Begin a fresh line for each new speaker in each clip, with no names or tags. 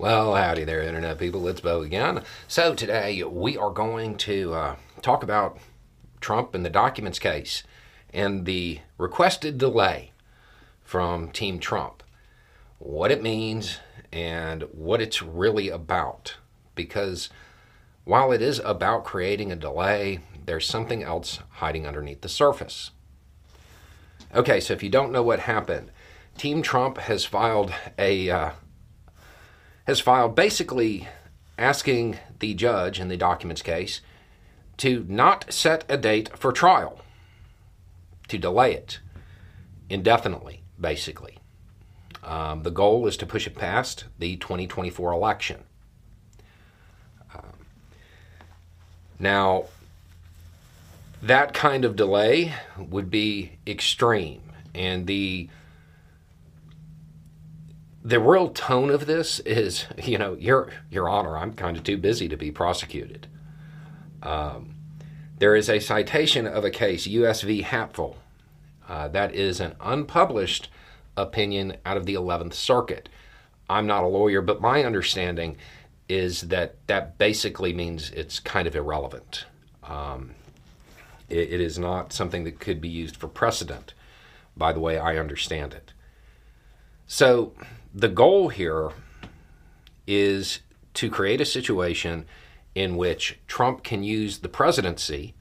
Well, howdy there, Internet people. It's Beau again. So, today we are going to uh, talk about Trump and the documents case and the requested delay from Team Trump, what it means, and what it's really about. Because while it is about creating a delay, there's something else hiding underneath the surface. Okay, so if you don't know what happened, Team Trump has filed a uh, has filed basically asking the judge in the documents case to not set a date for trial, to delay it indefinitely, basically. Um, the goal is to push it past the 2024 election. Um, now, that kind of delay would be extreme, and the the real tone of this is, you know, your your honor, I'm kind of too busy to be prosecuted. Um, there is a citation of a case, U.S. v. Hatful. Uh, that is an unpublished opinion out of the 11th Circuit. I'm not a lawyer, but my understanding is that that basically means it's kind of irrelevant. Um, it, it is not something that could be used for precedent, by the way I understand it. So, the goal here is to create a situation in which Trump can use the presidency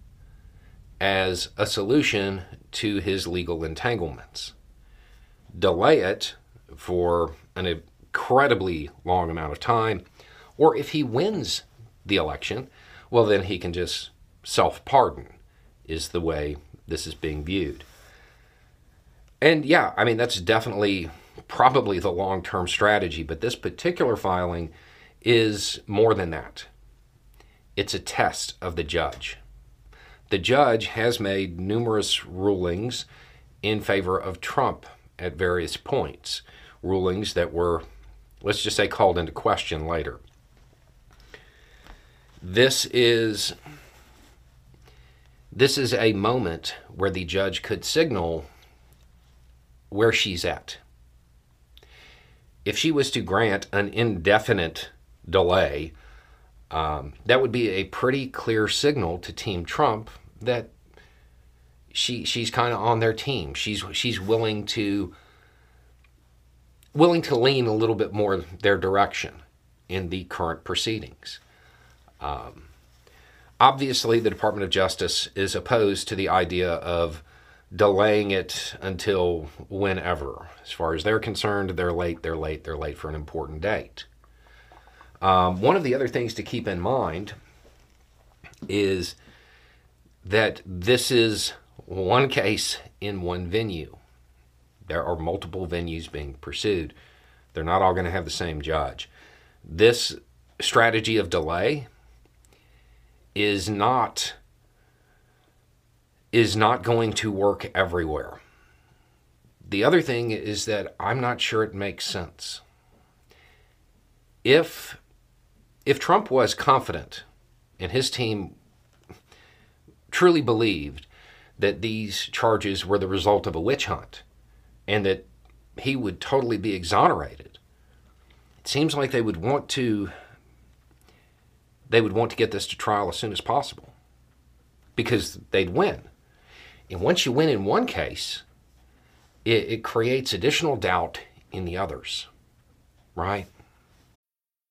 as a solution to his legal entanglements. Delay it for an incredibly long amount of time, or if he wins the election, well, then he can just self pardon, is the way this is being viewed. And yeah, I mean, that's definitely probably the long term strategy, but this particular filing is more than that. It's a test of the judge. The judge has made numerous rulings in favor of Trump at various points, rulings that were, let's just say, called into question later. This is this is a moment where the judge could signal where she's at if she was to grant an indefinite delay, um, that would be a pretty clear signal to Team Trump that she she's kind of on their team. She's she's willing to willing to lean a little bit more their direction in the current proceedings. Um, obviously, the Department of Justice is opposed to the idea of delaying it until whenever. As far as they're concerned, they're late, they're late, they're late for an important date. Um, one of the other things to keep in mind is that this is one case in one venue. There are multiple venues being pursued. They're not all going to have the same judge. This strategy of delay is not is not going to work everywhere. The other thing is that I'm not sure it makes sense. If if Trump was confident and his team truly believed that these charges were the result of a witch hunt and that he would totally be exonerated, it seems like they would want to they would want to get this to trial as soon as possible because they'd win. And once you win in one case, it, it creates additional doubt in the others, right?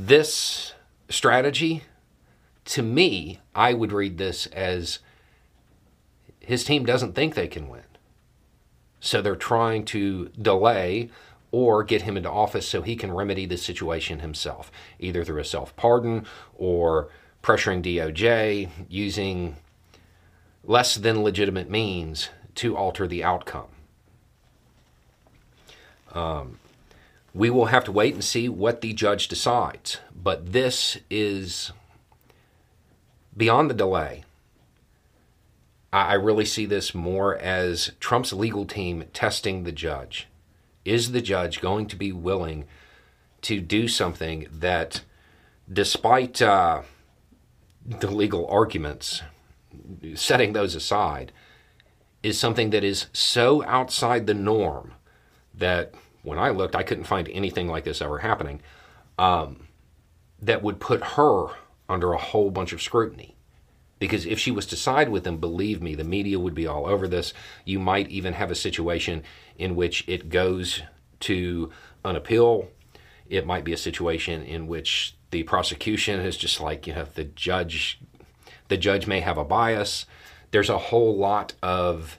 This strategy, to me, I would read this as his team doesn't think they can win. So they're trying to delay or get him into office so he can remedy the situation himself, either through a self pardon or pressuring DOJ, using less than legitimate means to alter the outcome. Um, we will have to wait and see what the judge decides. But this is beyond the delay. I really see this more as Trump's legal team testing the judge. Is the judge going to be willing to do something that, despite uh, the legal arguments, setting those aside, is something that is so outside the norm that when I looked, I couldn't find anything like this ever happening um, that would put her under a whole bunch of scrutiny. Because if she was to side with them, believe me, the media would be all over this. You might even have a situation in which it goes to an appeal. It might be a situation in which the prosecution is just like, you know, the judge the judge may have a bias. There's a whole lot of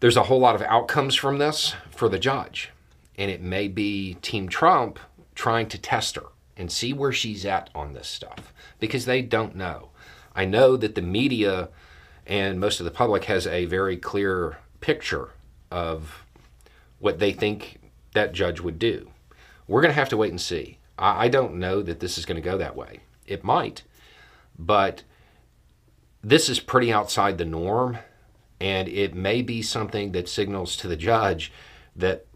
there's a whole lot of outcomes from this for the judge. And it may be Team Trump trying to test her and see where she's at on this stuff because they don't know. I know that the media and most of the public has a very clear picture of what they think that judge would do. We're going to have to wait and see. I, don't know that this is going to go that way. It might, but this is pretty outside the norm, and it may be something that signals to the judge that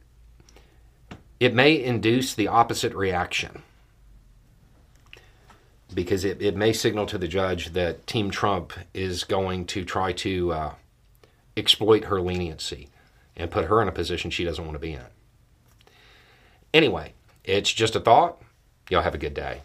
it may induce the opposite reaction because it, it may signal to the judge that Team Trump is going to try to uh, exploit her leniency and put her in a position she doesn't want to be in. Anyway, it's just a thought. Y'all have a good day.